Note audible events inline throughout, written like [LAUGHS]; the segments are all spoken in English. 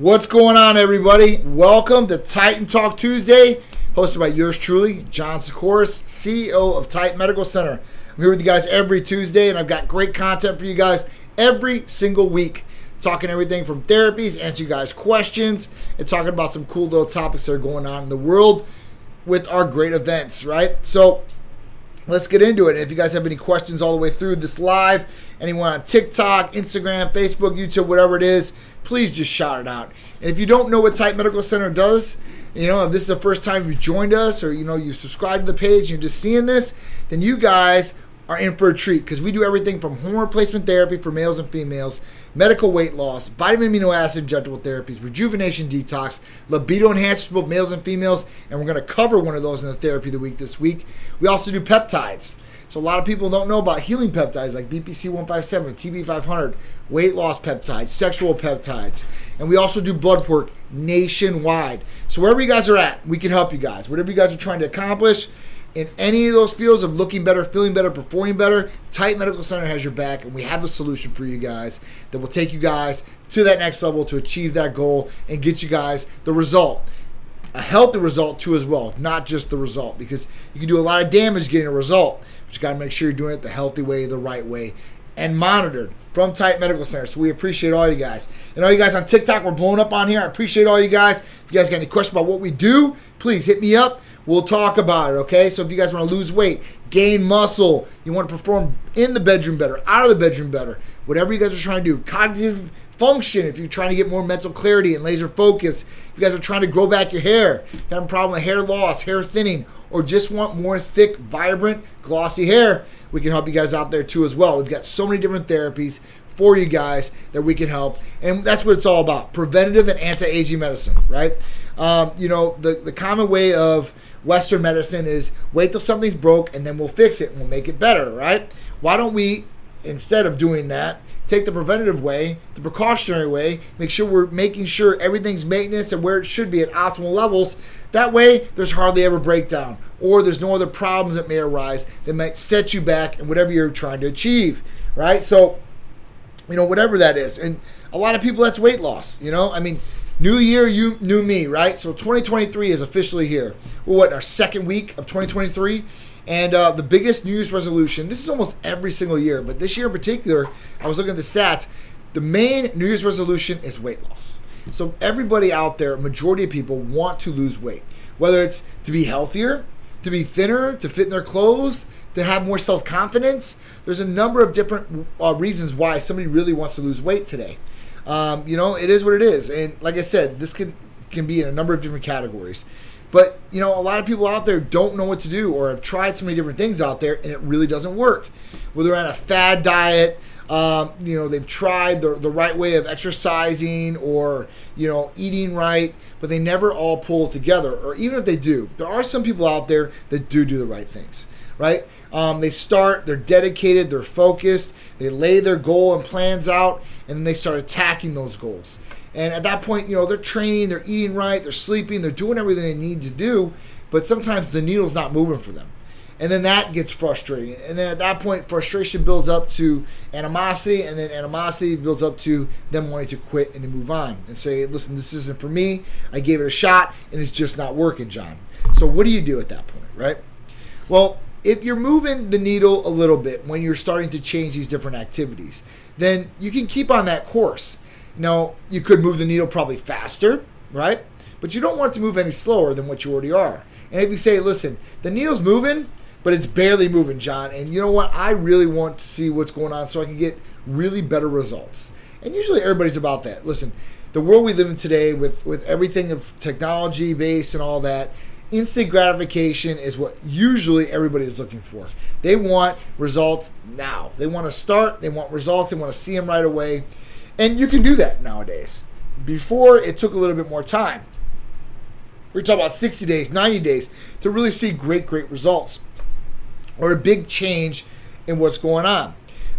What's going on, everybody? Welcome to Titan Talk Tuesday, hosted by yours truly, John Sikoris, CEO of Titan Medical Center. I'm here with you guys every Tuesday, and I've got great content for you guys every single week. Talking everything from therapies, answer you guys questions, and talking about some cool little topics that are going on in the world with our great events, right? So let's get into it. And if you guys have any questions all the way through this live, anyone on TikTok, Instagram, Facebook, YouTube, whatever it is, please just shout it out. And if you don't know what Titan Medical Center does, you know, if this is the first time you've joined us or, you know, you subscribed to the page you're just seeing this, then you guys are in for a treat because we do everything from hormone replacement therapy for males and females, medical weight loss, vitamin amino acid injectable therapies, rejuvenation detox, libido enhancers for both males and females, and we're going to cover one of those in the therapy of the week this week. We also do peptides. So a lot of people don't know about healing peptides like BPC 157, TB 500, weight loss peptides, sexual peptides, and we also do blood work nationwide. So wherever you guys are at, we can help you guys. Whatever you guys are trying to accomplish, in any of those fields of looking better, feeling better, performing better, Titan Medical Center has your back, and we have a solution for you guys that will take you guys to that next level to achieve that goal and get you guys the result. A healthy result too, as well, not just the result, because you can do a lot of damage getting a result, but you got to make sure you're doing it the healthy way, the right way, and monitored from Titan Medical Center. So we appreciate all you guys. And all you guys on TikTok, we're blowing up on here. I appreciate all you guys. If you guys got any questions about what we do, please hit me up. We'll talk about it, okay? So if you guys want to lose weight, gain muscle, you want to perform in the bedroom better, out of the bedroom better, whatever you guys are trying to do, cognitive function, if you're trying to get more mental clarity and laser focus, if you guys are trying to grow back your hair, having a problem with hair loss, hair thinning, or just want more thick, vibrant, glossy hair, we can help you guys out there too as well. We've got so many different therapies for you guys that we can help. And that's what it's all about preventative and anti aging medicine, right? Um, you know, the, the common way of Western medicine is wait till something's broke and then we'll fix it and we'll make it better, right? Why don't we, instead of doing that, take the preventative way, the precautionary way, make sure we're making sure everything's maintenance and where it should be at optimal levels. That way, there's hardly ever breakdown or there's no other problems that may arise that might set you back in whatever you're trying to achieve, right? So, you know, whatever that is. And a lot of people, that's weight loss, you know? I mean, New year, you new me, right? So 2023 is officially here. We're what, our second week of 2023? And uh, the biggest New Year's resolution, this is almost every single year, but this year in particular, I was looking at the stats. The main New Year's resolution is weight loss. So everybody out there, majority of people want to lose weight, whether it's to be healthier, to be thinner, to fit in their clothes, to have more self confidence. There's a number of different uh, reasons why somebody really wants to lose weight today. Um, you know, it is what it is, and like I said, this can can be in a number of different categories. But you know, a lot of people out there don't know what to do or have tried so many different things out there, and it really doesn't work. Whether on a fad diet, um, you know, they've tried the, the right way of exercising or, you know, eating right, but they never all pull together. Or even if they do, there are some people out there that do do the right things, right? Um, they start, they're dedicated, they're focused, they lay their goal and plans out, and then they start attacking those goals. And at that point, you know, they're training, they're eating right, they're sleeping, they're doing everything they need to do, but sometimes the needle's not moving for them. And then that gets frustrating. And then at that point, frustration builds up to animosity, and then animosity builds up to them wanting to quit and to move on and say, listen, this isn't for me. I gave it a shot, and it's just not working, John. So what do you do at that point, right? Well, if you're moving the needle a little bit when you're starting to change these different activities, then you can keep on that course. Now, you could move the needle probably faster, right? But you don't want to move any slower than what you already are. And if you say, listen, the needle's moving, but it's barely moving, John, and you know what? I really want to see what's going on so I can get really better results. And usually everybody's about that. Listen, the world we live in today with, with everything of technology based and all that, instant gratification is what usually everybody is looking for. They want results now. They want to start, they want results, they want to see them right away. And you can do that nowadays. Before, it took a little bit more time. We're talking about 60 days, 90 days to really see great, great results or a big change in what's going on.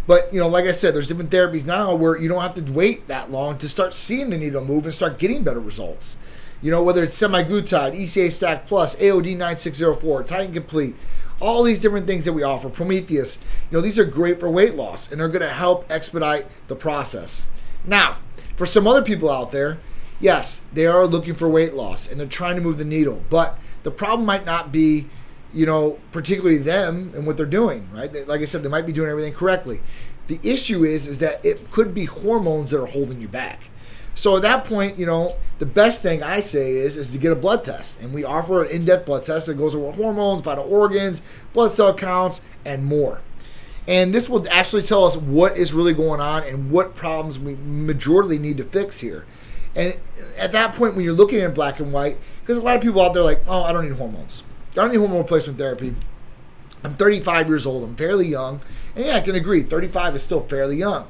But you know, like I said, there's different therapies now where you don't have to wait that long to start seeing the needle move and start getting better results. You know, whether it's semaglutide, ECA Stack Plus, AOD 9604, Titan Complete, all these different things that we offer, Prometheus, you know, these are great for weight loss and they're going to help expedite the process. Now, for some other people out there, yes, they are looking for weight loss and they're trying to move the needle, but the problem might not be, you know, particularly them and what they're doing, right? Like I said, they might be doing everything correctly. The issue is, is that it could be hormones that are holding you back. So at that point, you know, the best thing I say is is to get a blood test, and we offer an in-depth blood test that goes over hormones, vital organs, blood cell counts, and more. And this will actually tell us what is really going on and what problems we majorly need to fix here. And at that point, when you're looking at black and white, because a lot of people out there like, oh, I don't need hormones. I don't need hormone replacement therapy. I'm 35 years old. I'm fairly young. And yeah, I can agree. 35 is still fairly young.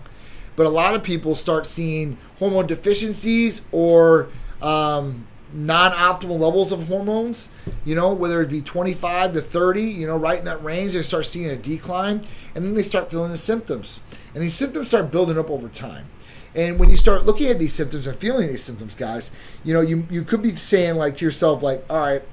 But a lot of people start seeing hormone deficiencies or um, non-optimal levels of hormones, you know, whether it be 25 to 30, you know, right in that range, they start seeing a decline, and then they start feeling the symptoms. And these symptoms start building up over time. And when you start looking at these symptoms and feeling these symptoms, guys, you know, you, you could be saying like to yourself, like, all right,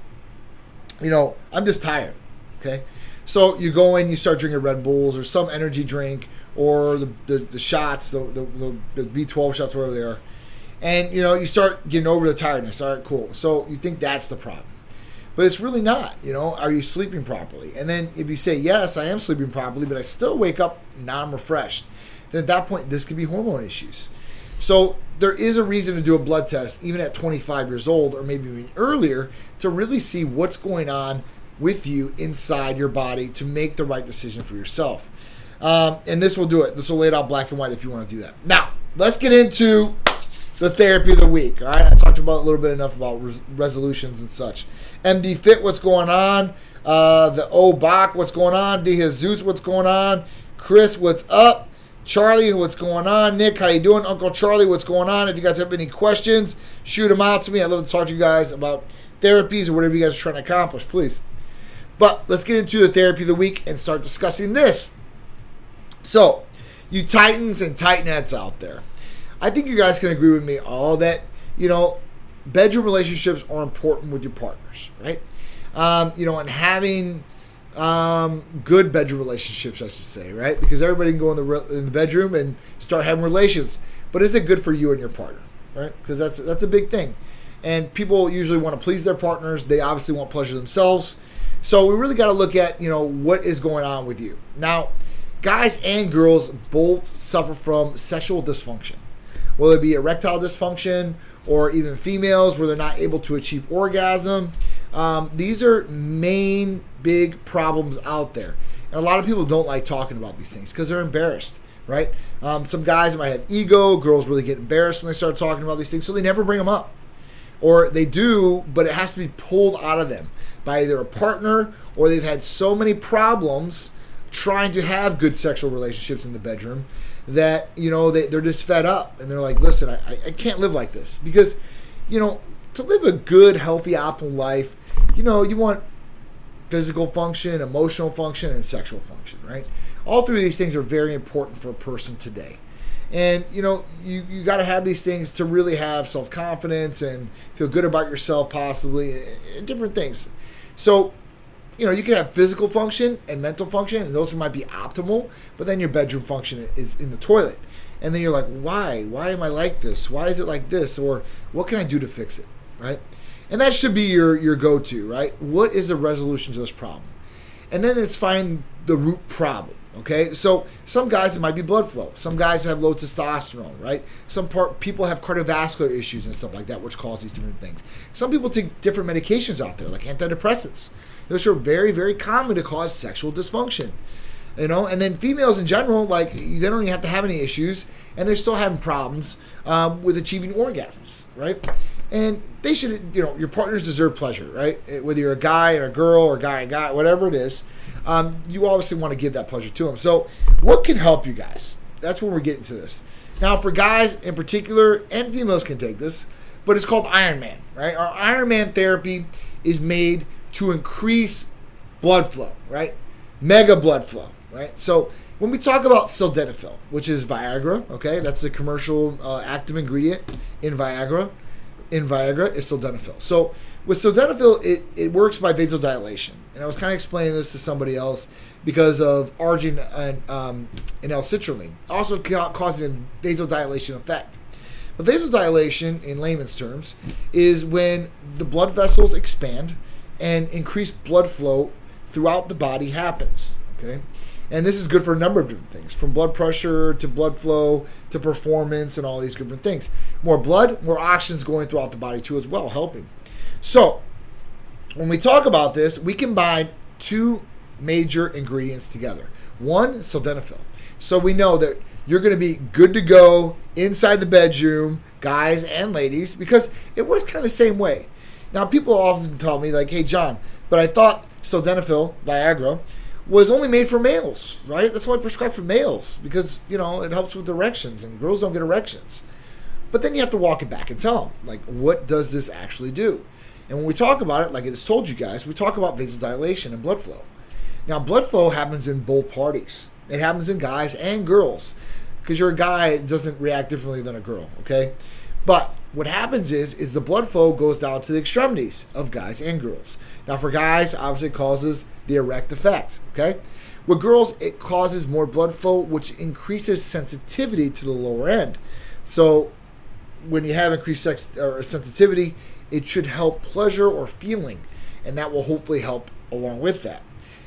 you know, I'm just tired. Okay. So you go in, you start drinking Red Bulls or some energy drink or the, the, the shots, the, the, the B12 shots, whatever they are and you know you start getting over the tiredness. All right cool. So you think that's the problem. But it's really not you know. Are you sleeping properly? And then if you say yes i am sleeping properly but i still wake up non-refreshed then at that point this could be hormone issues. So there is a reason to do a blood test even at 25 years old or maybe even earlier to really see what's going on with you inside your body to make the right decision for yourself. Um, and this will do it. This will lay it out black and white if you want to do that. Now let's get into the therapy of the week. All right, I talked about a little bit enough about res- resolutions and such. MD Fit, what's going on? Uh, the O Bach, what's going on? De Jesus, what's going on? Chris, what's up? Charlie, what's going on? Nick, how you doing? Uncle Charlie, what's going on? If you guys have any questions, shoot them out to me. I'd love to talk to you guys about therapies or whatever you guys are trying to accomplish, please. But let's get into the therapy of the week and start discussing this. So, you Titans and Titanettes out there. I think you guys can agree with me all that, you know, bedroom relationships are important with your partners, right? Um, you know, and having um, good bedroom relationships, I should say, right? Because everybody can go in the re- in the bedroom and start having relations, but is it good for you and your partner, right? Because that's that's a big thing, and people usually want to please their partners. They obviously want pleasure themselves, so we really got to look at you know what is going on with you now. Guys and girls both suffer from sexual dysfunction whether it be erectile dysfunction or even females where they're not able to achieve orgasm. Um, these are main big problems out there. And a lot of people don't like talking about these things because they're embarrassed, right? Um, some guys might have ego. Girls really get embarrassed when they start talking about these things, so they never bring them up. Or they do, but it has to be pulled out of them by either a partner or they've had so many problems trying to have good sexual relationships in the bedroom that you know they, they're just fed up and they're like listen I, I can't live like this. Because you know to live a good healthy optimal life you know you want physical function emotional function and sexual function right? All three of these things are very important for a person today. And you know you, you got to have these things to really have self-confidence and feel good about yourself possibly and different things. So you know, you can have physical function and mental function, and those might be optimal, but then your bedroom function is in the toilet. And then you're like, why? Why am I like this? Why is it like this? Or what can I do to fix it? Right? And that should be your, your go to, right? What is the resolution to this problem? And then it's find the root problem. Okay, so some guys it might be blood flow. Some guys have low testosterone, right? Some part, people have cardiovascular issues and stuff like that, which cause these different things. Some people take different medications out there, like antidepressants. Those are very, very common to cause sexual dysfunction. You know, and then females in general, like they don't even have to have any issues, and they're still having problems um, with achieving orgasms, right? And they should, you know, your partners deserve pleasure, right? Whether you're a guy or a girl or a guy and guy, whatever it is, um, you obviously want to give that pleasure to them. So, what can help you guys? That's where we're getting to this. Now, for guys in particular, and females can take this, but it's called Iron Man, right? Our Iron Man therapy is made to increase blood flow, right? Mega blood flow, right? So when we talk about sildenafil, which is Viagra, okay, that's the commercial uh, active ingredient in Viagra. In Viagra is sildenafil. So with sildenafil, it, it works by vasodilation, and I was kind of explaining this to somebody else because of arginine and, um, and L-citrulline, also causing a vasodilation effect. A vasodilation, in layman's terms, is when the blood vessels expand and increased blood flow throughout the body happens. Okay, and this is good for a number of different things, from blood pressure to blood flow to performance and all these different things. More blood, more oxygen's going throughout the body too, as well, helping. So, when we talk about this, we combine two major ingredients together. One, sildenafil. So we know that you're going to be good to go inside the bedroom, guys and ladies, because it works kind of the same way. Now, people often tell me, like, hey, John, but I thought sildenafil, Viagra, was only made for males, right? That's why I prescribe for males, because, you know, it helps with erections, and girls don't get erections. But then you have to walk it back and tell them, like, what does this actually do? And when we talk about it, like it has told you guys, we talk about vasodilation and blood flow. Now, blood flow happens in both parties. It happens in guys and girls because you're a guy doesn't react differently than a girl, okay? But what happens is is the blood flow goes down to the extremities of guys and girls. Now for guys, obviously causes the erect effect, okay? With girls, it causes more blood flow, which increases sensitivity to the lower end. So when you have increased sex or sensitivity, it should help pleasure or feeling, and that will hopefully help along with that.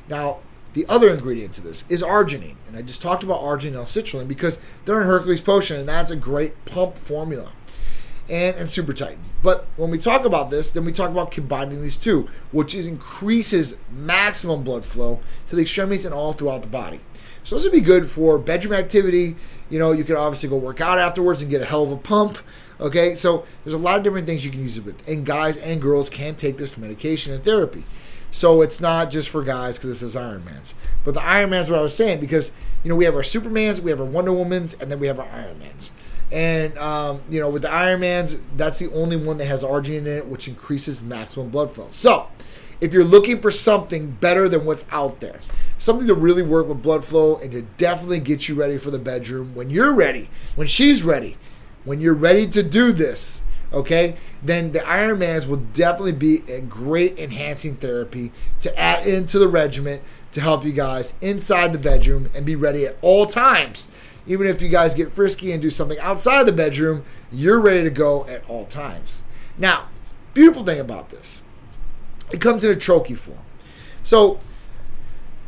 Now, the other ingredient to this is arginine, and I just talked about arginine and citrulline because they're in Hercules Potion, and that's a great pump formula. And, and super tight. But when we talk about this, then we talk about combining these two, which is increases maximum blood flow to the extremities and all throughout the body. So this would be good for bedroom activity. You know, you can obviously go work out afterwards and get a hell of a pump. Okay, so there's a lot of different things you can use it with, and guys and girls can take this medication and therapy. So it's not just for guys because this is Iron Man's. But the Iron Man's what I was saying because you know we have our Supermans, we have our Wonder Womans, and then we have our Iron Mans. And um, you know with the Iron Mans, that's the only one that has arginine in it, which increases maximum blood flow. So if you're looking for something better than what's out there, something to really work with blood flow and to definitely get you ready for the bedroom when you're ready, when she's ready, when you're ready to do this, okay, then the Ironmans will definitely be a great enhancing therapy to add into the regimen to help you guys inside the bedroom and be ready at all times. Even if you guys get frisky and do something outside the bedroom, you're ready to go at all times. Now, beautiful thing about this, it comes in a troche form. So,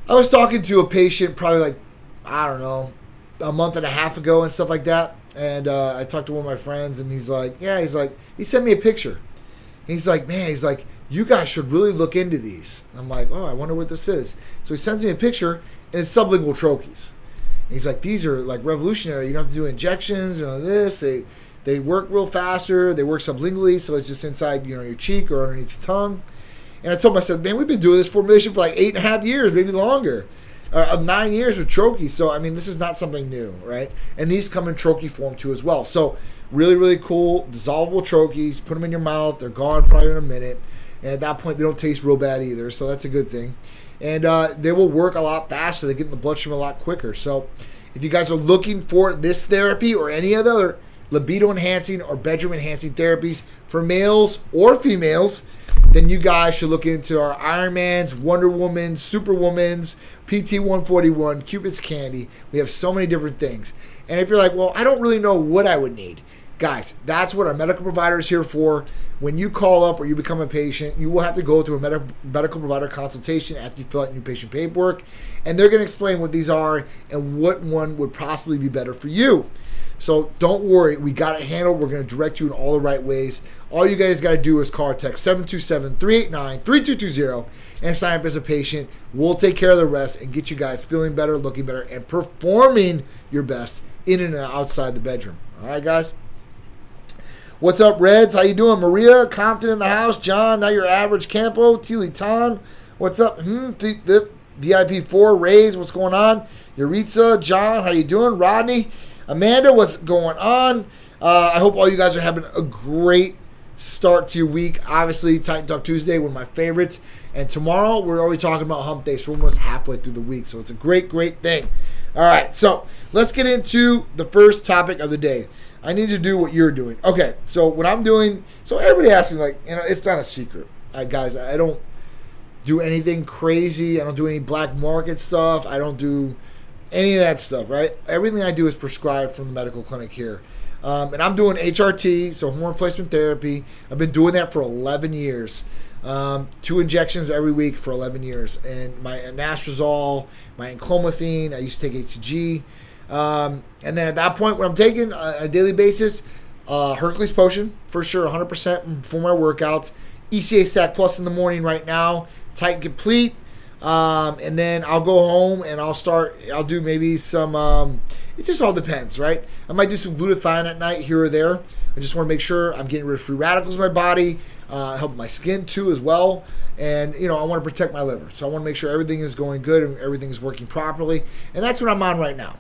I was talking to a patient probably like, I don't know, a month and a half ago and stuff like that and uh, I talked to one of my friends, and he's like, "Yeah," he's like, he sent me a picture. He's like, "Man," he's like, "You guys should really look into these." And I'm like, "Oh, I wonder what this is." So he sends me a picture, and it's sublingual troches. And he's like, "These are like revolutionary. You don't have to do injections. You know this. They they work real faster. They work sublingually, so it's just inside you know your cheek or underneath the tongue." And I told said, "Man, we've been doing this formulation for like eight and a half years, maybe longer." uh, nine years with troche. So I mean, this is not something new, right? And these come in troche form too as well. So really, really cool dissolvable troches. Put them in your mouth. They're gone probably in a minute. And at that point, they don't taste real bad either. So that's a good thing. And uh, they will work a lot faster. They get in the bloodstream a lot quicker. So if you guys are looking for this therapy or any other libido enhancing or bedroom enhancing therapies for males or females, then you guys should look into our Ironmans, Wonder Woman, Superwomans, PT 141, Cupid's Candy. We have so many different things. And if you're like, well, I don't really know what I would need, guys, that's what our medical provider is here for. When you call up or you become a patient, you will have to go through a med- medical provider consultation after you fill out new patient paperwork, and they're going to explain what these are and what one would possibly be better for you. So don't worry, we got it handled. We're going to direct you in all the right ways. All you guys got to do is call text 727 389 3220 and sign up as a patient. We'll take care of the rest and get you guys feeling better, looking better, and performing your best in and outside the bedroom. All right, guys? What's up, Reds? How you doing? Maria, Compton in the house. John, not your average Campo. Tilly Tan. What's up? Hmm, the, the VIP4, Rays, what's going on? Yuritsa, John, how you doing? Rodney, Amanda, what's going on? Uh, I hope all you guys are having a great start to your week. Obviously, Titan Talk Tuesday, one of my favorites. And tomorrow, we're already talking about hump day, so we're almost halfway through the week. So it's a great, great thing. All right, so let's get into the first topic of the day. I need to do what you're doing. Okay, so what I'm doing, so everybody asks me, like, you know, it's not a secret. Right, guys, I don't do anything crazy. I don't do any black market stuff. I don't do any of that stuff, right? Everything I do is prescribed from the medical clinic here. Um, and I'm doing HRT, so hormone replacement therapy. I've been doing that for 11 years. Um, two injections every week for 11 years. And my anastrozole, my enclomiphene, I used to take HCG. Um, and then at that point, when I'm taking a, a daily basis, uh, Hercules Potion for sure, 100% for my workouts. ECA Stack Plus in the morning right now, Titan Complete. Um, and then I'll go home and I'll start. I'll do maybe some. Um, it just all depends, right? I might do some glutathione at night here or there. I just want to make sure I'm getting rid of free radicals in my body, uh, help my skin too as well. And you know, I want to protect my liver, so I want to make sure everything is going good and everything is working properly. And that's what I'm on right now.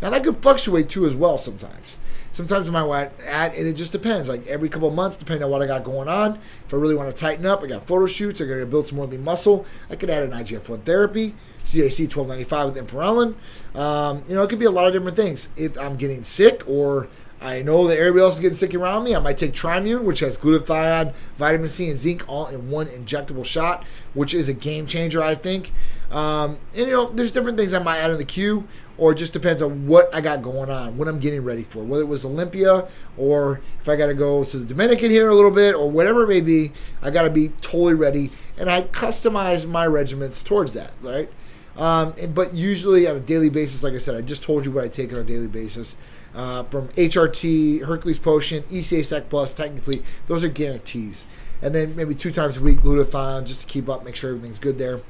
Now that could fluctuate too as well sometimes. Sometimes I might add, and it just depends. Like every couple months, depending on what I got going on. If I really want to tighten up, I got photo shoots. I got to build some more lean muscle. I could add an IGF-1 therapy, CJC 1295 with Ipamorelin. Um, you know, it could be a lot of different things. If I'm getting sick or I know that everybody else is getting sick around me. I might take Trimune, which has glutathione, vitamin C, and zinc all in one injectable shot, which is a game changer, I think. Um, and you know, there's different things I might add in the queue, or it just depends on what I got going on, what I'm getting ready for, whether it was Olympia or if I got to go to the Dominican here a little bit, or whatever it may be. I got to be totally ready, and I customize my regiments towards that, right? Um, but usually on a daily basis, like I said, I just told you what I take on a daily basis. Uh, from HRT, Hercules Potion, ECA Stack Plus, Complete, those are guarantees. And then maybe two times a week, glutathione, just to keep up, make sure everything's good there.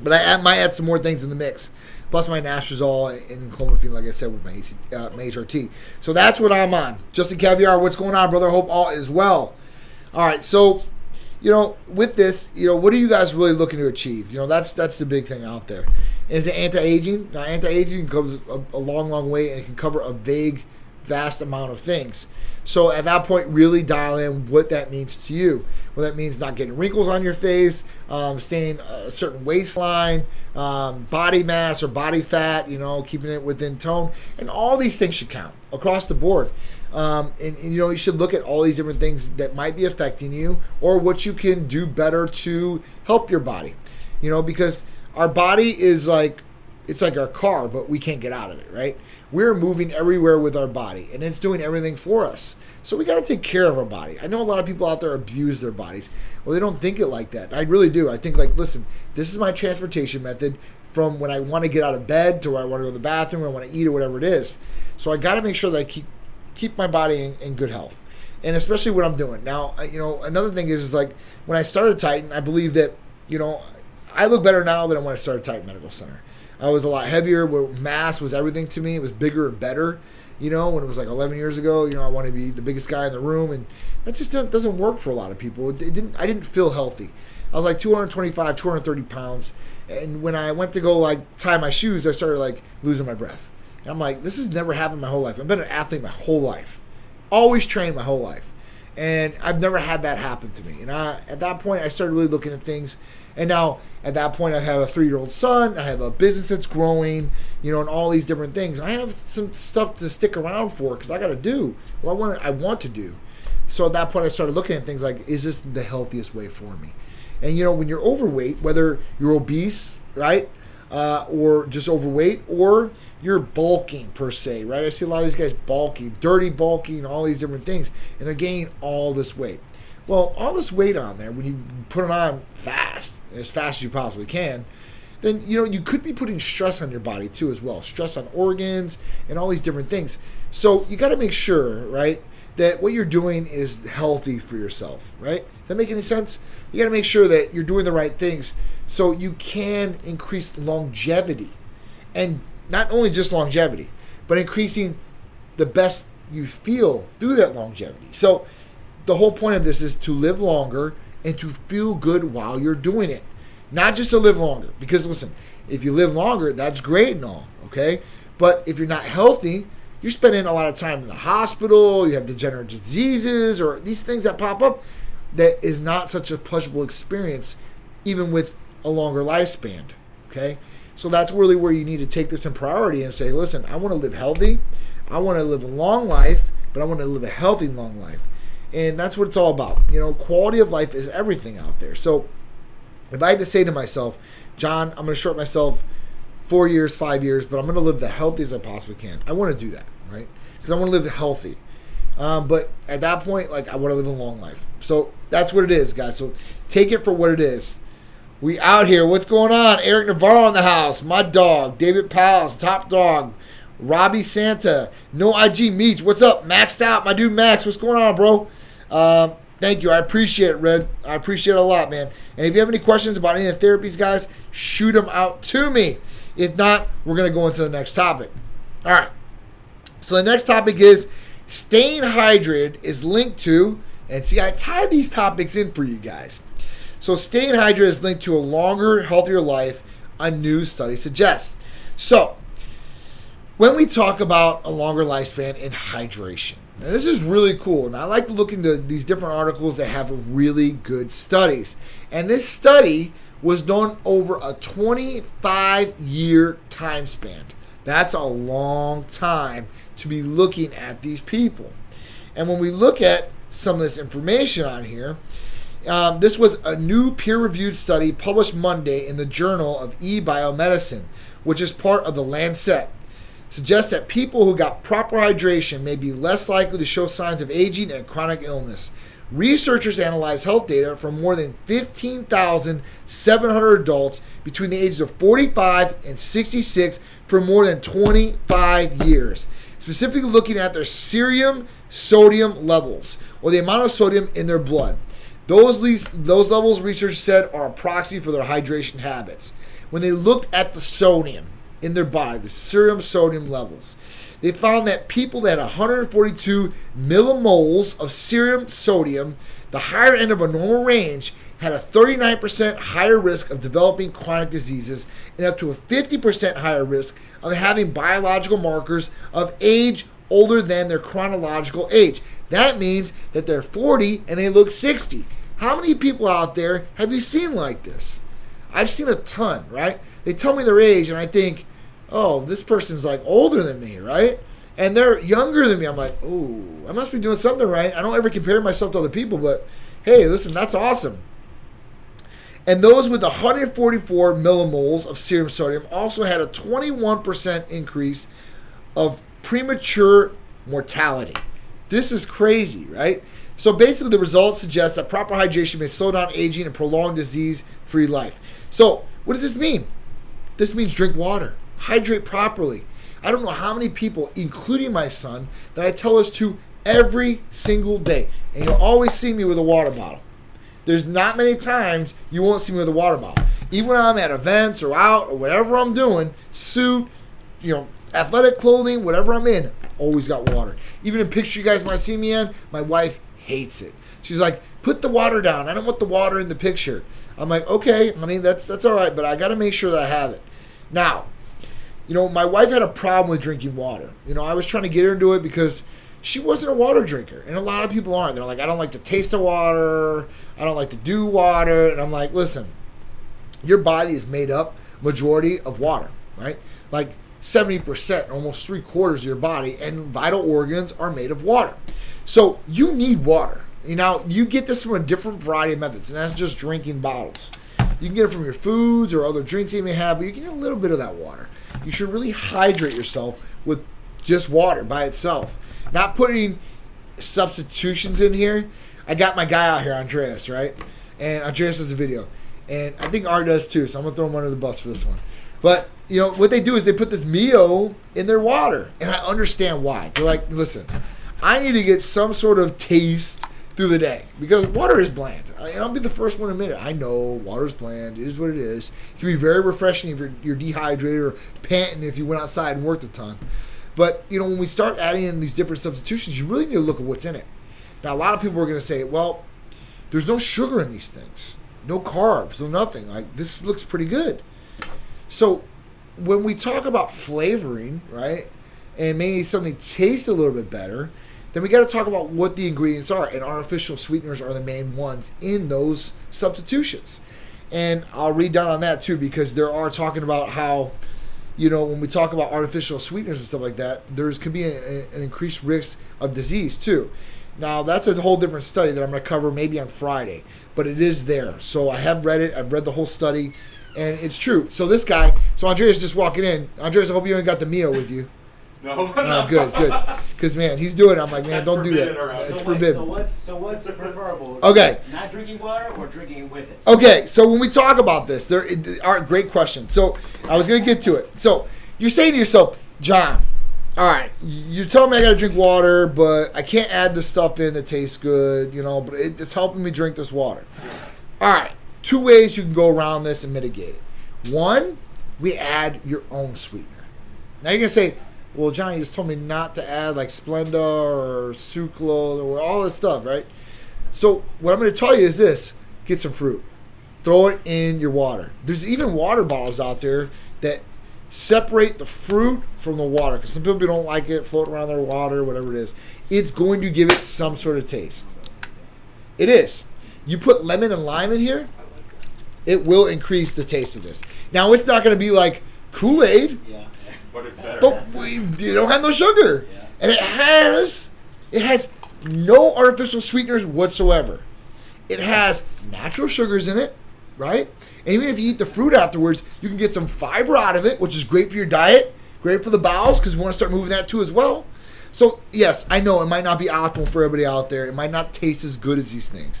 But I might add some more things in the mix. Plus my anastrozole and clomiphene, like I said, with my, AC, uh, my HRT. So that's what I'm on. Justin Caviar, what's going on, brother? Hope all is well. All right, so you know, with this, you know, what are you guys really looking to achieve? You know, that's that's the big thing out there. And is it anti-aging? Now, anti-aging goes a, a long, long way and it can cover a big, vast amount of things. So at that point, really dial in what that means to you. Well, that means not getting wrinkles on your face, um, staying a certain waistline, um, body mass or body fat, you know, keeping it within tone. And all these things should count across the board. Um, and, and, you know, you should look at all these different things that might be affecting you or what you can do better to help your body. You know, because our body is like, it's like our car, but we can't get out of it, right? We're moving everywhere with our body and it's doing everything for us. So we got to take care of our body. I know a lot of people out there abuse their bodies. Well, they don't think it like that. I really do. I think, like, listen, this is my transportation method from when I want to get out of bed to where I want to go to the bathroom or I want to eat or whatever it is. So I got to make sure that I keep keep my body in, in good health, and especially what I'm doing now. You know, another thing is, is like when I started Titan, I believe that you know I look better now than when I started Titan Medical Center. I was a lot heavier. Where mass was everything to me. It was bigger and better. You know, when it was like 11 years ago, you know, I want to be the biggest guy in the room, and that just doesn't work for a lot of people. It didn't. I didn't feel healthy. I was like 225, 230 pounds, and when I went to go like tie my shoes, I started like losing my breath. And I'm like, this has never happened my whole life. I've been an athlete my whole life, always trained my whole life, and I've never had that happen to me. And I, at that point, I started really looking at things. And now, at that point, I have a three-year-old son. I have a business that's growing, you know, and all these different things. I have some stuff to stick around for because I got to do what I want. I want to do. So at that point, I started looking at things like, is this the healthiest way for me? And you know, when you're overweight, whether you're obese, right, uh, or just overweight, or you're bulking per se, right? I see a lot of these guys bulking, dirty bulking, all these different things, and they're gaining all this weight. Well, all this weight on there, when you put it on fast, as fast as you possibly can, then you know you could be putting stress on your body too as well, stress on organs and all these different things. So you got to make sure, right, that what you're doing is healthy for yourself, right? Does that make any sense? You got to make sure that you're doing the right things so you can increase longevity and not only just longevity, but increasing the best you feel through that longevity. So the whole point of this is to live longer and to feel good while you're doing it. Not just to live longer. Because listen, if you live longer, that's great and all, okay? But if you're not healthy, you're spending a lot of time in the hospital, you have degenerative diseases or these things that pop up that is not such a pleasurable experience even with a longer lifespan, okay? So that's really where you need to take this in priority and say, listen, I want to live healthy. I want to live a long life, but I want to live a healthy long life. And that's what it's all about. You know, quality of life is everything out there. So if I had to say to myself, John, I'm going to short myself four years, five years, but I'm going to live the healthiest I possibly can. I want to do that, right? Because I want to live healthy. Um, but at that point, like I want to live a long life. So that's what it is, guys. So take it for what it is. We out here. What's going on? Eric Navarro in the house. My dog, David Pals, top dog. Robbie Santa, no IG meets. What's up? Maxed out, my dude Max. What's going on, bro? Um, thank you. I appreciate it, Red. I appreciate it a lot, man. And if you have any questions about any of the therapies, guys, shoot them out to me. If not, we're gonna go into the next topic. All right. So the next topic is staying hydrated is linked to, and see, I tied these topics in for you guys. So staying hydrated is linked to a longer, healthier life. A new study suggests. So when we talk about a longer lifespan and hydration. Now, this is really cool, and I like to look into these different articles that have really good studies. And this study was done over a 25 year time span. That's a long time to be looking at these people. And when we look at some of this information on here, um, this was a new peer reviewed study published Monday in the Journal of E Biomedicine, which is part of the Lancet suggests that people who got proper hydration may be less likely to show signs of aging and chronic illness. Researchers analyzed health data from more than 15,700 adults between the ages of 45 and 66 for more than 25 years, specifically looking at their serum sodium levels or the amount of sodium in their blood. Those, those levels, researchers said, are a proxy for their hydration habits. When they looked at the sodium, in their body, the serum sodium levels. They found that people that had 142 millimoles of serum sodium, the higher end of a normal range, had a 39% higher risk of developing chronic diseases and up to a 50% higher risk of having biological markers of age older than their chronological age. That means that they're 40 and they look 60. How many people out there have you seen like this? I've seen a ton, right? They tell me their age, and I think, oh, this person's like older than me, right? And they're younger than me. I'm like, oh, I must be doing something right. I don't ever compare myself to other people, but hey, listen, that's awesome. And those with 144 millimoles of serum sodium also had a 21% increase of premature mortality. This is crazy, right? So basically, the results suggest that proper hydration may slow down aging and prolong disease free life. So, what does this mean? This means drink water hydrate properly. I don't know how many people, including my son, that I tell us to every single day. And you'll always see me with a water bottle. There's not many times you won't see me with a water bottle. Even when I'm at events or out or whatever I'm doing, suit, you know, athletic clothing, whatever I'm in, I always got water. Even in picture you guys might see me in, my wife hates it. She's like, put the water down. I don't want the water in the picture. I'm like, okay, honey, that's that's all right, but I got to make sure that I have it. Now, you know, my wife had a problem with drinking water. You know, I was trying to get her into it because she wasn't a water drinker. And a lot of people aren't. They're like, I don't like the taste of water. I don't like to do water. And I'm like, listen, your body is made up majority of water, right? Like 70%, almost three quarters of your body and vital organs are made of water. So you need water. You know, you get this from a different variety of methods, and that's just drinking bottles. You can get it from your foods or other drinks you may have, but you can get a little bit of that water you should really hydrate yourself with just water by itself. Not putting substitutions in here. I got my guy out here, Andreas, right? And Andreas does a video. And I think Art does too, so I'm gonna throw him under the bus for this one. But you know what they do is they put this Mio in their water, and I understand why. They're like, listen, I need to get some sort of taste through the day because water is bland. And I'll be the first one to admit it. I know water is bland. It is what it is. It can be very refreshing if you're, you're dehydrated or panting if you went outside and worked a ton. But you know, when we start adding in these different substitutions, you really need to look at what's in it. Now, a lot of people are going to say, "Well, there's no sugar in these things, no carbs, no nothing. Like this looks pretty good." So, when we talk about flavoring, right, and maybe something tastes a little bit better, then we got to talk about what the ingredients are. And artificial sweeteners are the main ones in those substitutions. And I'll read down on that too because there are talking about how, you know, when we talk about artificial sweeteners and stuff like that, there's can be an, an increased risk of disease too. Now that's a whole different study that I'm going to cover maybe on Friday, but it is there. So I have read it. I've read the whole study, and it's true. So this guy, so Andreas just walking in. Andreas, I hope you ain't got the Mio with you. [LAUGHS] No. Oh, good, good. Because man, he's doing. it. I'm like, man, That's don't do that. around It's here. so wait, forbidden. So what's so what's preferable? Okay. Not drinking water or drinking it with it. Okay, so when we talk about this, there are great question. So I was gonna get to it. So you're saying to yourself, John, all right, you're telling me I gotta drink water, but I can't add this stuff in that tastes good, you know, but it, it's helping me drink this water. All right, two ways you can go around this and mitigate it. One, we add your own sweetener. Now you're gonna say, well, John, you just told me not to add like Splenda or sucralose or all this stuff, right? So what I'm going to tell you is this: get some fruit, throw it in your water. There's even water bottles out there that separate the fruit from the water because some people don't like it float around their water, whatever it is. It's going to give it some sort of taste. It is. You put lemon and lime in here, it will increase the taste of this. Now it's not going to be like Kool Aid, Yeah. But it's better. but we, you don't have no sugar, Yeah. and it has it has no artificial sweeteners whatsoever. It has natural sugars in it, right? And even if you eat the fruit afterwards, you can get some fiber out of it, which is great for your diet, great for the bowels because we want to start moving that too as well. So yes, I know it might not be optimal for everybody out there. It might not taste as good as these things.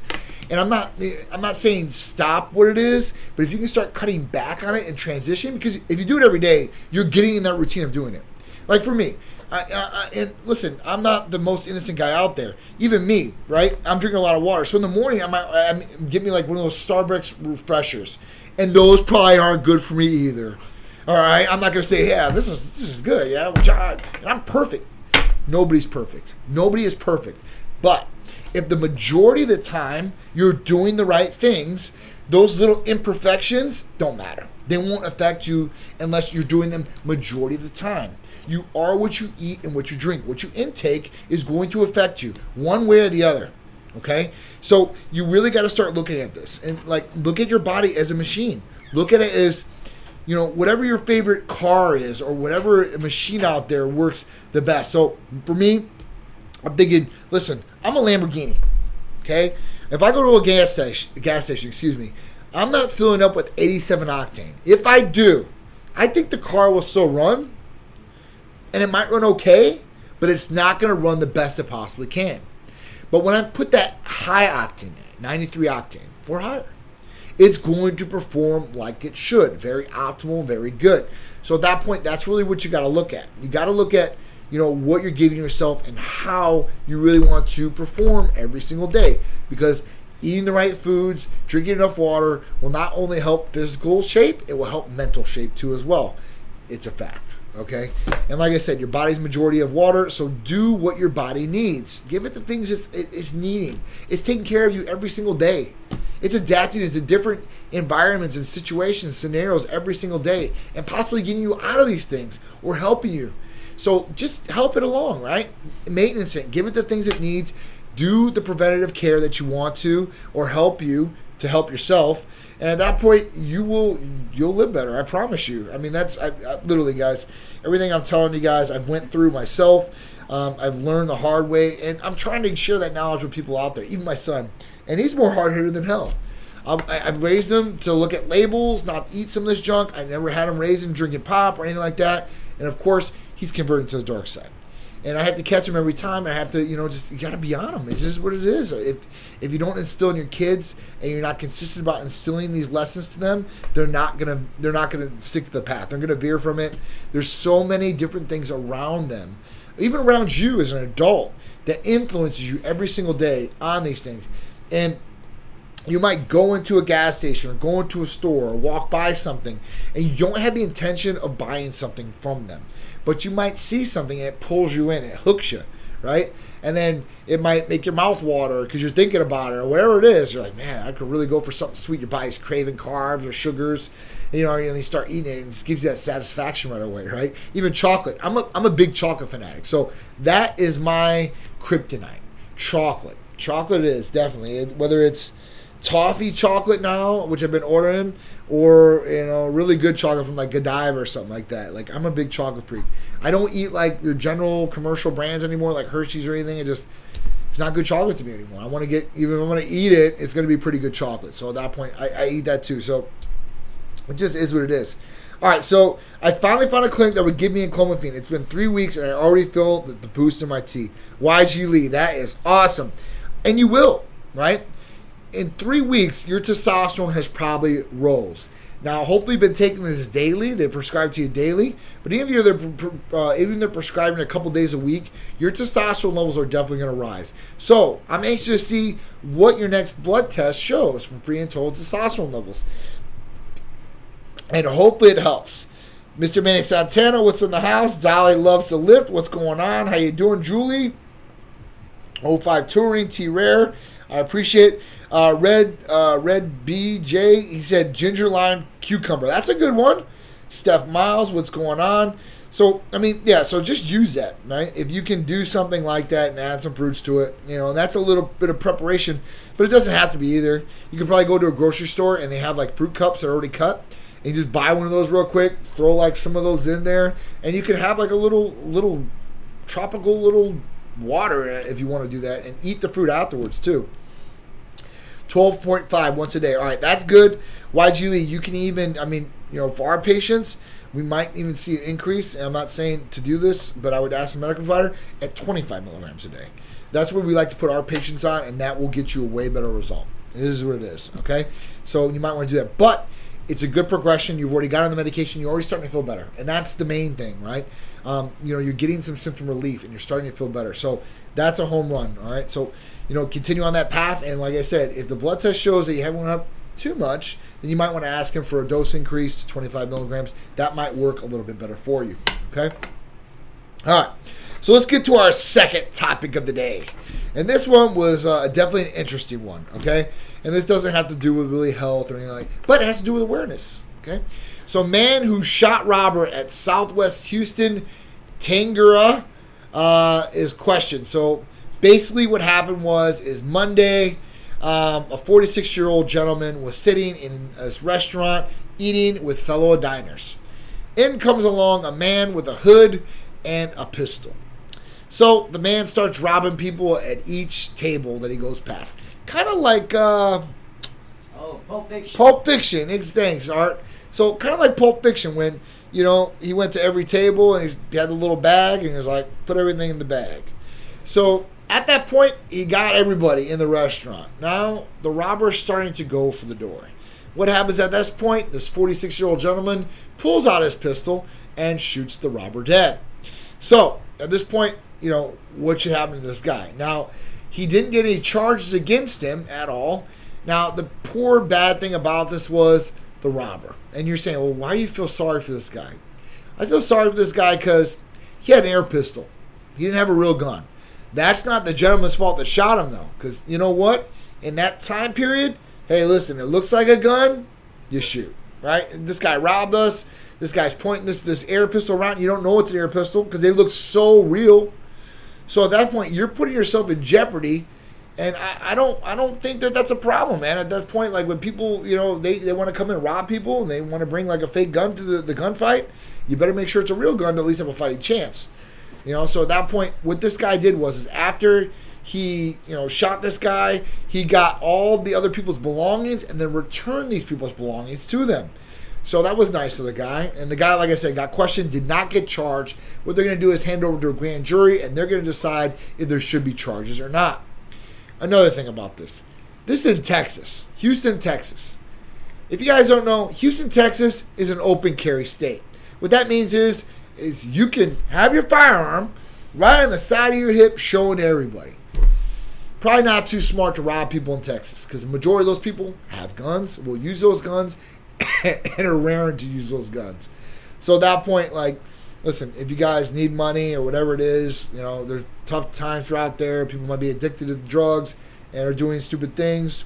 And I'm not I'm not saying stop what it is, but if you can start cutting back on it and transition, because if you do it every day, you're getting in that routine of doing it. Like for me, I, I, and listen, I'm not the most innocent guy out there. Even me, right? I'm drinking a lot of water, so in the morning I might I, get me like one of those Starbucks refreshers, and those probably aren't good for me either. All right, I'm not gonna say yeah, this is this is good, yeah, and I'm perfect. Nobody's perfect. Nobody is perfect. But if the majority of the time you're doing the right things, those little imperfections don't matter. They won't affect you unless you're doing them majority of the time. You are what you eat and what you drink. What you intake is going to affect you one way or the other. Okay? So you really got to start looking at this and like look at your body as a machine. Look at it as you know, whatever your favorite car is or whatever machine out there works the best. So for me, I'm thinking, listen, I'm a Lamborghini. Okay? If I go to a gas station, gas station, excuse me, I'm not filling up with 87 octane. If I do, I think the car will still run and it might run okay, but it's not going to run the best it possibly can. But when I put that high octane in 93 octane, or higher, it's going to perform like it should. Very optimal, very good. So at that point, that's really what you got to look at. You got to look at, you know, what you're giving yourself and how you really want to perform every single day. Because eating the right foods, drinking enough water will not only help physical shape, it will help mental shape too as well. It's a fact. Okay, and like I said, your body's majority of water, so do what your body needs. Give it the things it's, it's needing. It's taking care of you every single day. It's adapting into different environments and situations, scenarios every single day, and possibly getting you out of these things or helping you. So just help it along, right? Maintenance it. Give it the things it needs. Do the preventative care that you want to, or help you to help yourself. And at that point, you will you'll live better. I promise you. I mean, that's I, I, literally, guys. Everything I'm telling you guys, I've went through myself. Um, I've learned the hard way, and I'm trying to share that knowledge with people out there. Even my son, and he's more hard headed than hell. Um, I, I've raised him to look at labels, not eat some of this junk. I never had him raised him drinking pop or anything like that. And of course, he's converting to the dark side. And I have to catch them every time. I have to, you know, just you got to be on them. It's just what it is. If if you don't instill in your kids and you're not consistent about instilling these lessons to them, they're not gonna they're not gonna stick to the path. They're gonna veer from it. There's so many different things around them, even around you as an adult, that influences you every single day on these things. And you might go into a gas station or go into a store or walk by something and you don't have the intention of buying something from them but you might see something and it pulls you in it hooks you right? And then it might make your mouth water because you're thinking about it or whatever it is. You're like man i could really go for something sweet. Your body's craving carbs or sugars you know and you start eating it and it just gives you that satisfaction right away right? Even chocolate. I'm a, I'm a big chocolate fanatic. So that is my kryptonite chocolate. Chocolate is definitely whether it's toffee chocolate now, which I've been ordering, or you know, really good chocolate from like Godiva or something like that. Like I'm a big chocolate freak. I don't eat like your general commercial brands anymore, like Hershey's or anything. It just it's not good chocolate to me anymore. I want to get even if I'm going to eat it, it's going to be pretty good chocolate. So at that point, I, I eat that too. So it just is what it is. All right, so I finally found a clinic that would give me a clomiphene. It's been three weeks, and I already feel the, the boost in my T. YG Lee, that is awesome, and you will, right? In three weeks, your testosterone has probably rose. Now, hopefully, you've been taking this daily. They prescribe to you daily, but even if they're uh, even they're prescribing a couple days a week, your testosterone levels are definitely going to rise. So, I'm anxious to see what your next blood test shows from free and total testosterone levels and hopefully it helps. Mr. Manny Santana, what's in the house? Dolly loves to lift. What's going on? How you doing, Julie? 05 Touring, T Rare. I appreciate uh, Red uh, Red BJ. He said ginger lime cucumber. That's a good one. Steph Miles, what's going on? So I mean, yeah. So just use that, right? If you can do something like that and add some fruits to it, you know, and that's a little bit of preparation, but it doesn't have to be either. You can probably go to a grocery store and they have like fruit cups that are already cut and just buy one of those real quick, throw like some of those in there, and you can have like a little little tropical little water if you want to do that, and eat the fruit afterwards too. 12.5 once a day. All right, that's good. YG Lee, you can even, I mean, you know, for our patients, we might even see an increase. And I'm not saying to do this, but I would ask the medical provider at 25 milligrams a day. That's what we like to put our patients on, and that will get you a way better result. It is what it is. Okay, so you might want to do that, but it's a good progression. You've already got on the medication. You're already starting to feel better, and that's the main thing, right? Um, you know, you're getting some symptom relief, and you're starting to feel better. So that's a home run. All right. So you know, continue on that path. And like I said, if the blood test shows that you haven't went up too much, then you might want to ask him for a dose increase to 25 milligrams. That might work a little bit better for you. Okay. All right. So let's get to our second topic of the day. And this one was uh, definitely an interesting one, okay? And this doesn't have to do with really health or anything like but it has to do with awareness, okay? So, man who shot robber at Southwest Houston, taqueria, uh, is questioned. So, basically, what happened was is Monday, um, a 46 year old gentleman was sitting in this restaurant eating with fellow diners. In comes along a man with a hood and a pistol. So the man starts robbing people at each table that he goes past. Kind of like uh, oh, Pulp Fiction. Pulp Fiction. Thanks, Art. So kind of like Pulp Fiction when you know he went to every table and he had a little bag and he was like, put everything in the bag. So at that point, he got everybody in the restaurant. Now the robber's starting to go for the door. What happens at this point? This 46 year old gentleman pulls out his pistol and shoots the robber dead. So at this point, you know, what should happen to this guy. Now, he didn't get any charges against him at all. Now, the poor bad thing about this was the robber. And you're saying, well, why do you feel sorry for this guy? I feel sorry for this guy because he had an air pistol. He didn't have a real gun. That's not the gentleman's fault that shot him, though. Because you know what? In that time period, hey, listen, it looks like a gun, you shoot. Right? This guy robbed us. This guy's pointing this this air pistol around. You don't know it's an air pistol because they look so real. So at that point, you're putting yourself in jeopardy, and I, I, don't I don't think that that's a problem, man. At that point, like when people you know they, they want to come and rob people and they want to bring like a fake gun to the, the gunfight, you better make sure it's a real gun to at least have a fighting chance. You know, so at that point, what this guy did was is after he you know shot this guy, he got all the other people's belongings and then returned these people's belongings to them. So that was nice of the guy. And the guy, like I said, got questioned, did not get charged. What they're going to do is hand over to a grand jury, and they're going to decide if there should be charges or not. Another thing about this this is in Texas, Houston, Texas. If you guys don't know, Houston, Texas is an open carry state. What that means is, is you can have your firearm right on the side of your hip, showing everybody. Probably not too smart to rob people in Texas because the majority of those people have guns, will use those guns, [COUGHS] and are raring to use those guns. So at that point, like, listen, if you guys need money or whatever it is, you know, there's tough times out there. People might be addicted to drugs and are doing stupid things.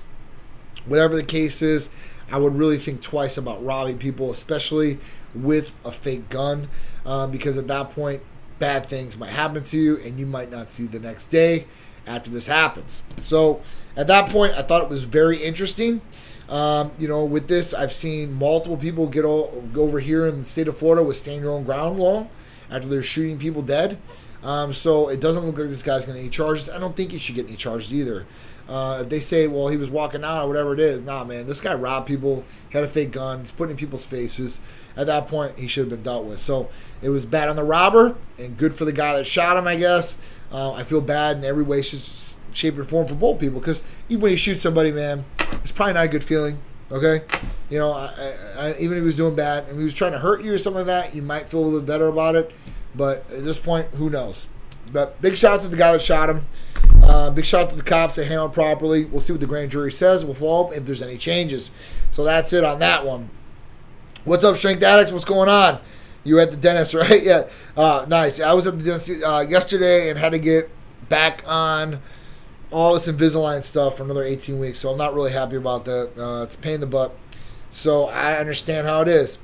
Whatever the case is, I would really think twice about robbing people, especially with a fake gun, uh, because at that point, bad things might happen to you, and you might not see the next day after this happens. So at that point, I thought it was very interesting. Um, you know, with this, I've seen multiple people get all, go over here in the state of Florida with stand your own ground law after they're shooting people dead. Um, so it doesn't look like this guy's going to any charges. I don't think he should get any charges either. Uh, if they say, well, he was walking out or whatever it is, nah, man, this guy robbed people, had a fake gun, he's putting in people's faces. At that point, he should have been dealt with. So it was bad on the robber and good for the guy that shot him, I guess. Uh, I feel bad in every way, shape, or form for both people because even when you shoot somebody, man, it's probably not a good feeling. Okay, you know, I, I, even if he was doing bad and he was trying to hurt you or something like that, you might feel a little bit better about it. But at this point, who knows? But big shout out to the guy that shot him. Uh, big shout out to the cops that handled properly. We'll see what the grand jury says. We'll follow up if there's any changes. So that's it on that one. What's up, Strength Addicts? What's going on? You were at the dentist, [LAUGHS] right? Yeah. Uh, nice. I was at the dentist uh, yesterday and had to get back on all this Invisalign stuff for another 18 weeks. So I'm not really happy about that. Uh, it's a pain in the butt. So I understand how it is.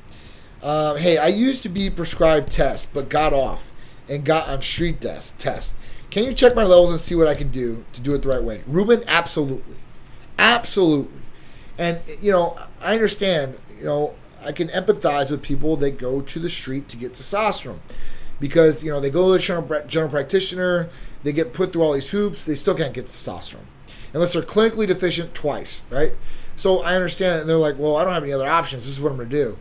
Uh, hey, I used to be prescribed tests, but got off and got on street test. Test. Can you check my levels and see what I can do to do it the right way? Ruben, absolutely, absolutely. And you know, I understand. You know, I can empathize with people that go to the street to get testosterone because you know they go to the general, general practitioner, they get put through all these hoops, they still can't get testosterone unless they're clinically deficient twice, right? So I understand, and they're like, well, I don't have any other options. This is what I'm going to do.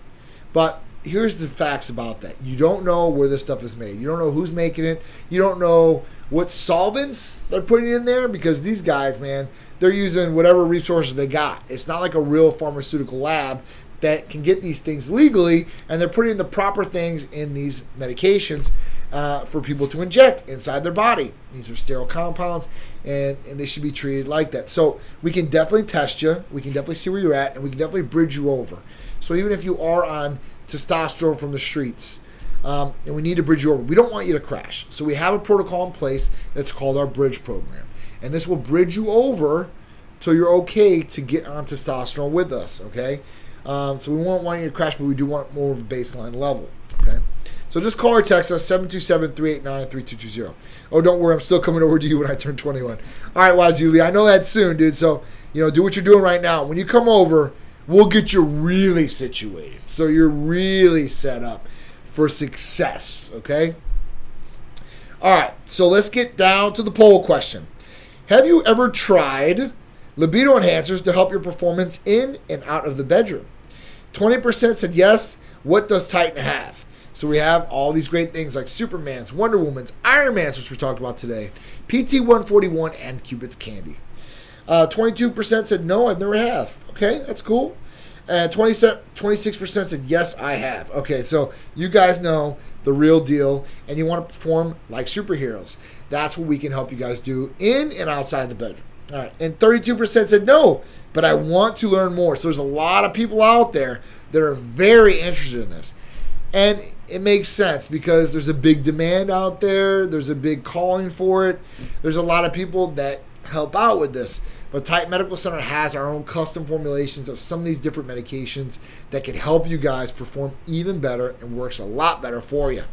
But here's the facts about that. You don't know where this stuff is made. You don't know who's making it. You don't know what solvents they're putting in there because these guys, man, they're using whatever resources they got. It's not like a real pharmaceutical lab that can get these things legally, and they're putting the proper things in these medications uh, for people to inject inside their body. These are sterile compounds, and, and they should be treated like that. So we can definitely test you, we can definitely see where you're at, and we can definitely bridge you over. So even if you are on testosterone from the streets, um, and we need to bridge you over, we don't want you to crash. So we have a protocol in place that's called our bridge program, and this will bridge you over till you're okay to get on testosterone with us. Okay. Um, so we won't want you to crash, but we do want more of a baseline level. Okay. So just call or text us 727-389-3220. Oh, don't worry, I'm still coming over to you when I turn 21. All right, Wazuli, I know that soon, dude. So, you know, do what you're doing right now. When you come over, we'll get you really situated. So you're really set up for success, okay? All right, so let's get down to the poll question. Have you ever tried libido enhancers to help your performance in and out of the bedroom? 20% said yes. What does Titan have? So we have all these great things like Superman's, Wonder Woman's, Iron Man's, which we talked about today, PT 141, and Cupid's Candy. Uh, 22% said no, I've never have. Okay, that's cool. And 26% said yes, I have. Okay, so you guys know the real deal, and you want to perform like superheroes. That's what we can help you guys do in and outside the bedroom. All right, and 32% said no, but I want to learn more. So there's a lot of people out there that are very interested in this. And it makes sense because there's a big demand out there, there's a big calling for it. There's a lot of people that help out with this. But Titan Medical Center has our own custom formulations of some of these different medications that can help you guys perform even better and works a lot better for you.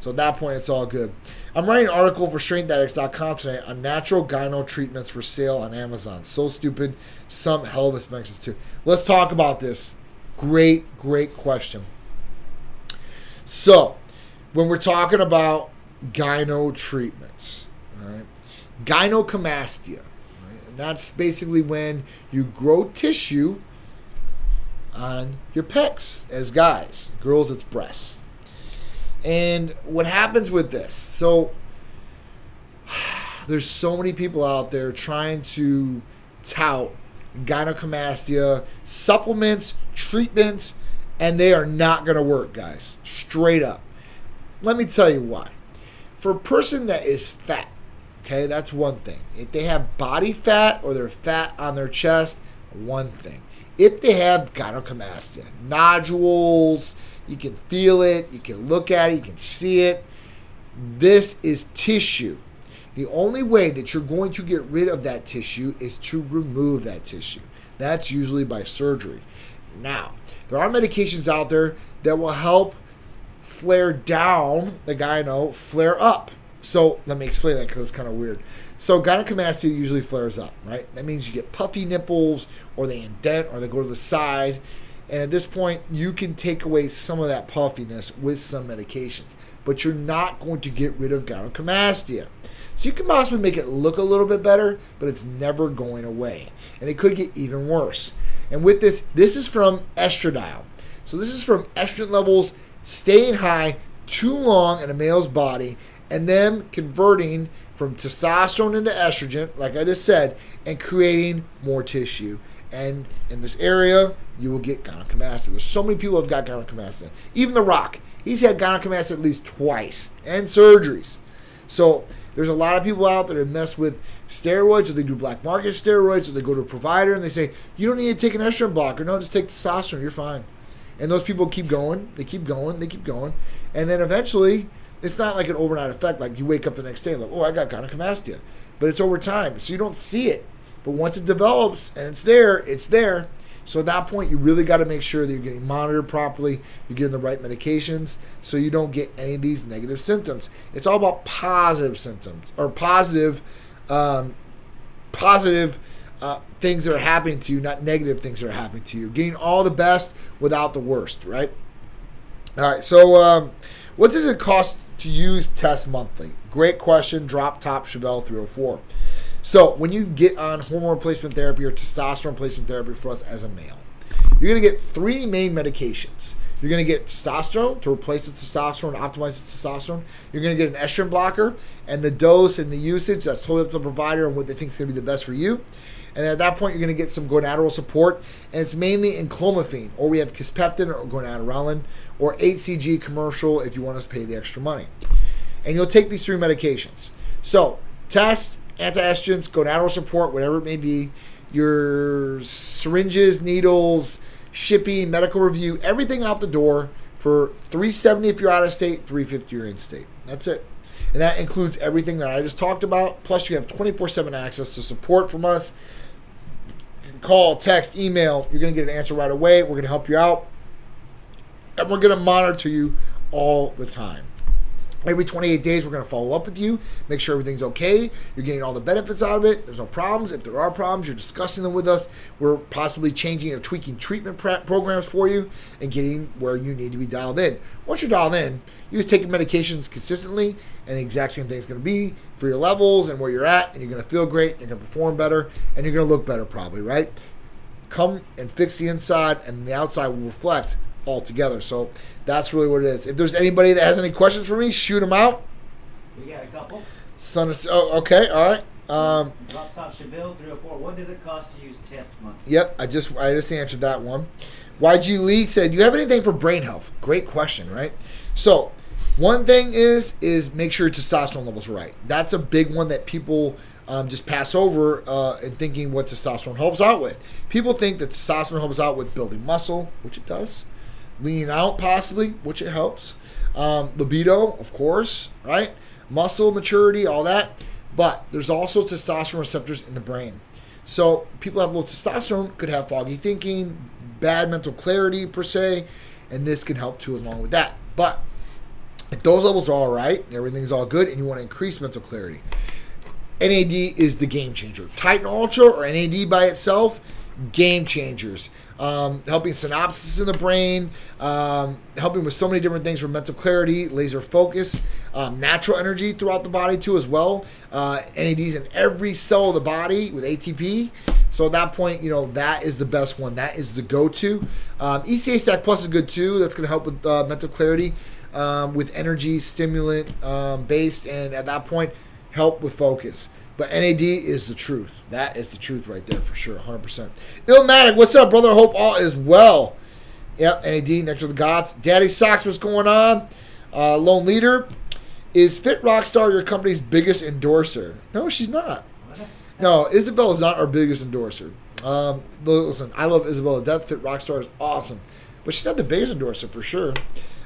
So at that point, it's all good. I'm writing an article for StrengthAddicts.com today on natural gyno treatments for sale on Amazon. So stupid, some hell of expensive too. Let's talk about this. Great, great question. So, when we're talking about gyno treatments, right, gynecomastia, right, and that's basically when you grow tissue on your pecs as guys. Girls, it's breasts. And what happens with this? So, [SIGHS] there's so many people out there trying to tout gynecomastia supplements, treatments, and they are not going to work, guys. Straight up. Let me tell you why. For a person that is fat, okay, that's one thing. If they have body fat or they're fat on their chest, one thing. If they have gynecomastia, nodules, you can feel it, you can look at it, you can see it. This is tissue. The only way that you're going to get rid of that tissue is to remove that tissue. That's usually by surgery. Now, there are medications out there that will help flare down the gyno, flare up. So let me explain that because it's kind of weird. So gynecomastia usually flares up, right? That means you get puffy nipples, or they indent, or they go to the side. And at this point, you can take away some of that puffiness with some medications, but you're not going to get rid of gynecomastia. So you can possibly make it look a little bit better, but it's never going away. And it could get even worse. And with this, this is from estradiol. So this is from estrogen levels staying high too long in a male's body and them converting from testosterone into estrogen, like I just said, and creating more tissue. And in this area, you will get gynecomastia. There's so many people have got gynecomastia. Even The Rock, he's had gynecomastia at least twice and surgeries. So there's a lot of people out there that mess with steroids or they do black market steroids or they go to a provider and they say, you don't need to take an estrogen blocker. No, just take testosterone. You're fine. And those people keep going. They keep going. They keep going. And then eventually, it's not like an overnight effect. Like you wake up the next day and like, oh, I got gynecomastia. But it's over time. So you don't see it. But once it develops and it's there, it's there. So at that point, you really got to make sure that you're getting monitored properly, you're getting the right medications, so you don't get any of these negative symptoms. It's all about positive symptoms or positive, um, positive uh, things that are happening to you, not negative things that are happening to you. Getting all the best without the worst, right? All right. So, um, what does it cost to use Test Monthly? Great question. Drop top Chevelle 304. So when you get on hormone replacement therapy or testosterone replacement therapy for us as a male, you're going to get three main medications. You're going to get testosterone to replace the testosterone, optimize the testosterone. You're going to get an estrogen blocker, and the dose and the usage that's totally up to the provider and what they think is going to be the best for you. And at that point, you're going to get some gonadal support, and it's mainly enclomiphene, or we have kisspeptin or gonadorelin, or HCG commercial if you want us to pay the extra money. And you'll take these three medications. So, test, antiestrogens, gonadal support, whatever it may be, your syringes, needles, shipping, medical review, everything out the door for 370 if you're out of state, 350 if you're in state. That's it. And that includes everything that I just talked about. Plus, you have 24 7 access to support from us. Call, text, email. You're going to get an answer right away. We're going to help you out. And we're going to monitor you all the time. Every 28 days, we're going to follow up with you, make sure everything's okay. You're getting all the benefits out of it. There's no problems. If there are problems, you're discussing them with us. We're possibly changing or tweaking treatment programs for you and getting where you need to be dialed in. Once you're dialed in, you just take your medications consistently, and the exact same thing is going to be for your levels and where you're at, and you're going to feel great, you're going to perform better, and you're going to look better, probably, right? Come and fix the inside, and the outside will reflect all together. So that's really what it is. If there's anybody that has any questions for me, shoot them out. We got a couple. Son of, oh, okay, all right. Um, Drop top Chevelle 304. What does it cost to use test month? Yep, I just I just answered that one. YG Lee said, "You have anything for brain health?" Great question, right? So, one thing is is make sure your testosterone levels right. That's a big one that people um, just pass over uh, in thinking what testosterone helps out with. People think that testosterone helps out with building muscle, which it does lean out possibly, which it helps. Um, libido, of course, right? Muscle maturity, all that. But there's also testosterone receptors in the brain. So people have low testosterone could have foggy thinking, bad mental clarity per se, and this can help too along with that. But if those levels are all right, everything's all good, and you want to increase mental clarity, NAD is the game changer. Titan Ultra or NAD by itself, game changers um, helping synapses in the brain, um, helping with so many different things for mental clarity, laser focus, um, natural energy throughout the body too as well. Uh, NADs in every cell of the body with ATP. So at that point, you know that is the best one. That is the go-to. Um, ECA Stack Plus is good too. That's going to help with uh, mental clarity, um, with energy stimulant um, based, and at that point, help with focus. But NAD is the truth. That is the truth right there for sure, 100%. Illmatic, what's up, brother? Hope all is well. Yep, NAD, Nectar of the Gods. Daddy Socks, what's going on? Uh, Lone Leader. Is Fit Rockstar your company's biggest endorser? No, she's not. No, Isabel is not our biggest endorser. Um, listen, I love Isabella Death. Fit Rockstar is awesome. But she's not the biggest endorser for sure.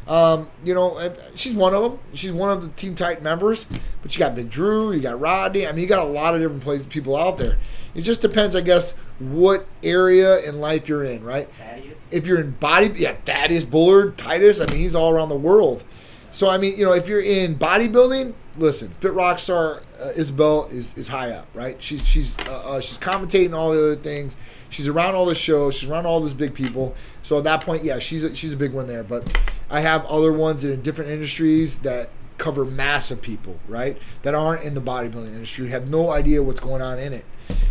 Um, you know, she's one of them. She's one of the Team Titan members. But you got Big Drew, you got Rodney. I mean, you got a lot of different places, people out there. It just depends, I guess, what area in life you're in, right? Thaddeus. If you're in body, yeah, Thaddeus Bullard, Titus. I mean, he's all around the world. So I mean, you know, if you're in bodybuilding, listen, Fit Rockstar uh, Isabel is, is high up, right? She's she's uh, uh, she's commentating all the other things. She's around all the shows. She's around all those big people. So at that point, yeah, she's a, she's a big one there. But I have other ones in different industries that cover massive people, right? That aren't in the bodybuilding industry, have no idea what's going on in it.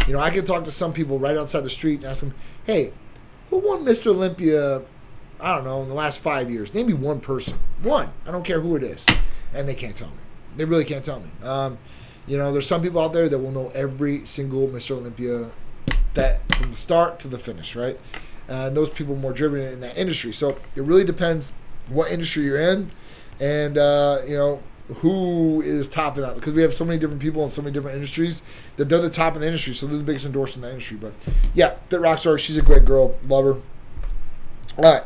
You know, I can talk to some people right outside the street and ask them, "Hey, who won Mr. Olympia? I don't know in the last five years. Name me one person. One. I don't care who it is, and they can't tell me. They really can't tell me. Um, you know, there's some people out there that will know every single Mr. Olympia that from the start to the finish, right? And those people more driven in that industry. So it really depends what industry you're in, and uh, you know who is top in that because we have so many different people in so many different industries that they're the top in the industry. So they're the biggest endorsement in the industry. But yeah, Fit Rockstar, she's a great girl, love her. All right.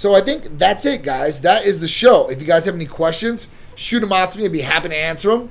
So I think that's it, guys. That is the show. If you guys have any questions, shoot them out to me. I'd be happy to answer them.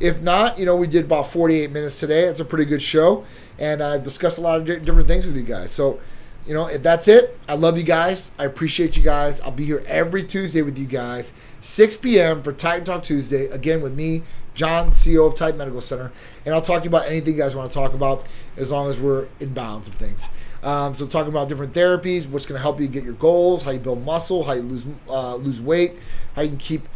If not, you know, we did about 48 minutes today. It's a pretty good show. And I've discussed a lot of different things with you guys. So, you know, if that's it, I love you guys. I appreciate you guys. I'll be here every Tuesday with you guys, 6 p.m. for Titan Talk Tuesday. Again, with me, John, CEO of Titan Medical Center. And I'll talk to you about anything you guys want to talk about as long as we're in bounds of things. Um, so talking about different therapies, what's going to help you get your goals, how you build muscle, how you lose uh, lose weight, how you can keep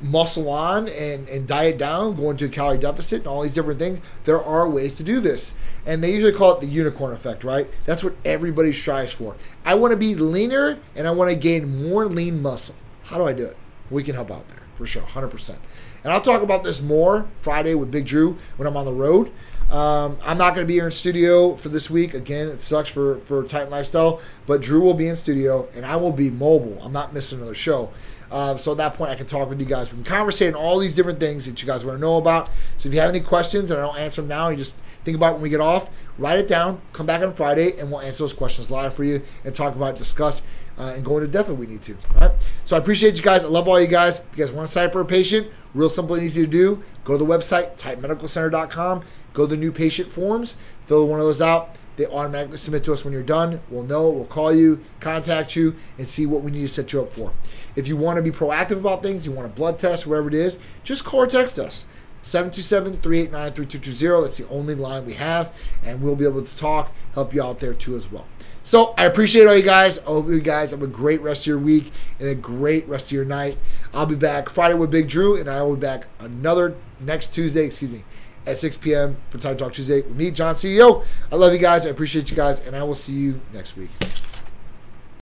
muscle on and, and diet down, go into a calorie deficit, and all these different things. There are ways to do this. And they usually call it the unicorn effect, right? That's what everybody strives for. I want to be leaner and I want to gain more lean muscle. How do I do it? We can help out there for sure, 100%. And I'll talk about this more Friday with Big Drew when I'm on the road. Um, I'm not going to be here in studio for this week. Again, it sucks for, for Titan Lifestyle, but Drew will be in studio and I will be mobile. I'm not missing another show. Um, so at that point, I can talk with you guys. We can conversate on all these different things that you guys want to know about. So if you have any questions and I don't answer them now, you just think about when we get off, write it down, come back on Friday, and we'll answer those questions live for you and talk about, discuss, uh, and go into depth if we need to. All right. So I appreciate you guys. I love all you guys. If you guys want to sign up for a patient, real simple and easy to do. Go to the website, titanmedicalcenter.com. Go to the new patient forms, fill one of those out. They automatically submit to us when you're done. We'll know, we'll call you, contact you, and see what we need to set you up for. If you want to be proactive about things, you want a blood test, wherever it is, just call or text us. 727-389-3220. That's the only line we have, and we'll be able to talk, help you out there too as well. So I appreciate all you guys. I hope you guys have a great rest of your week and a great rest of your night. I'll be back Friday with Big Drew, and I will be back another next Tuesday, excuse me, at 6 p.m. for Titan Talk Tuesday with me, John CEO. I love you guys. I appreciate you guys, and I will see you next week.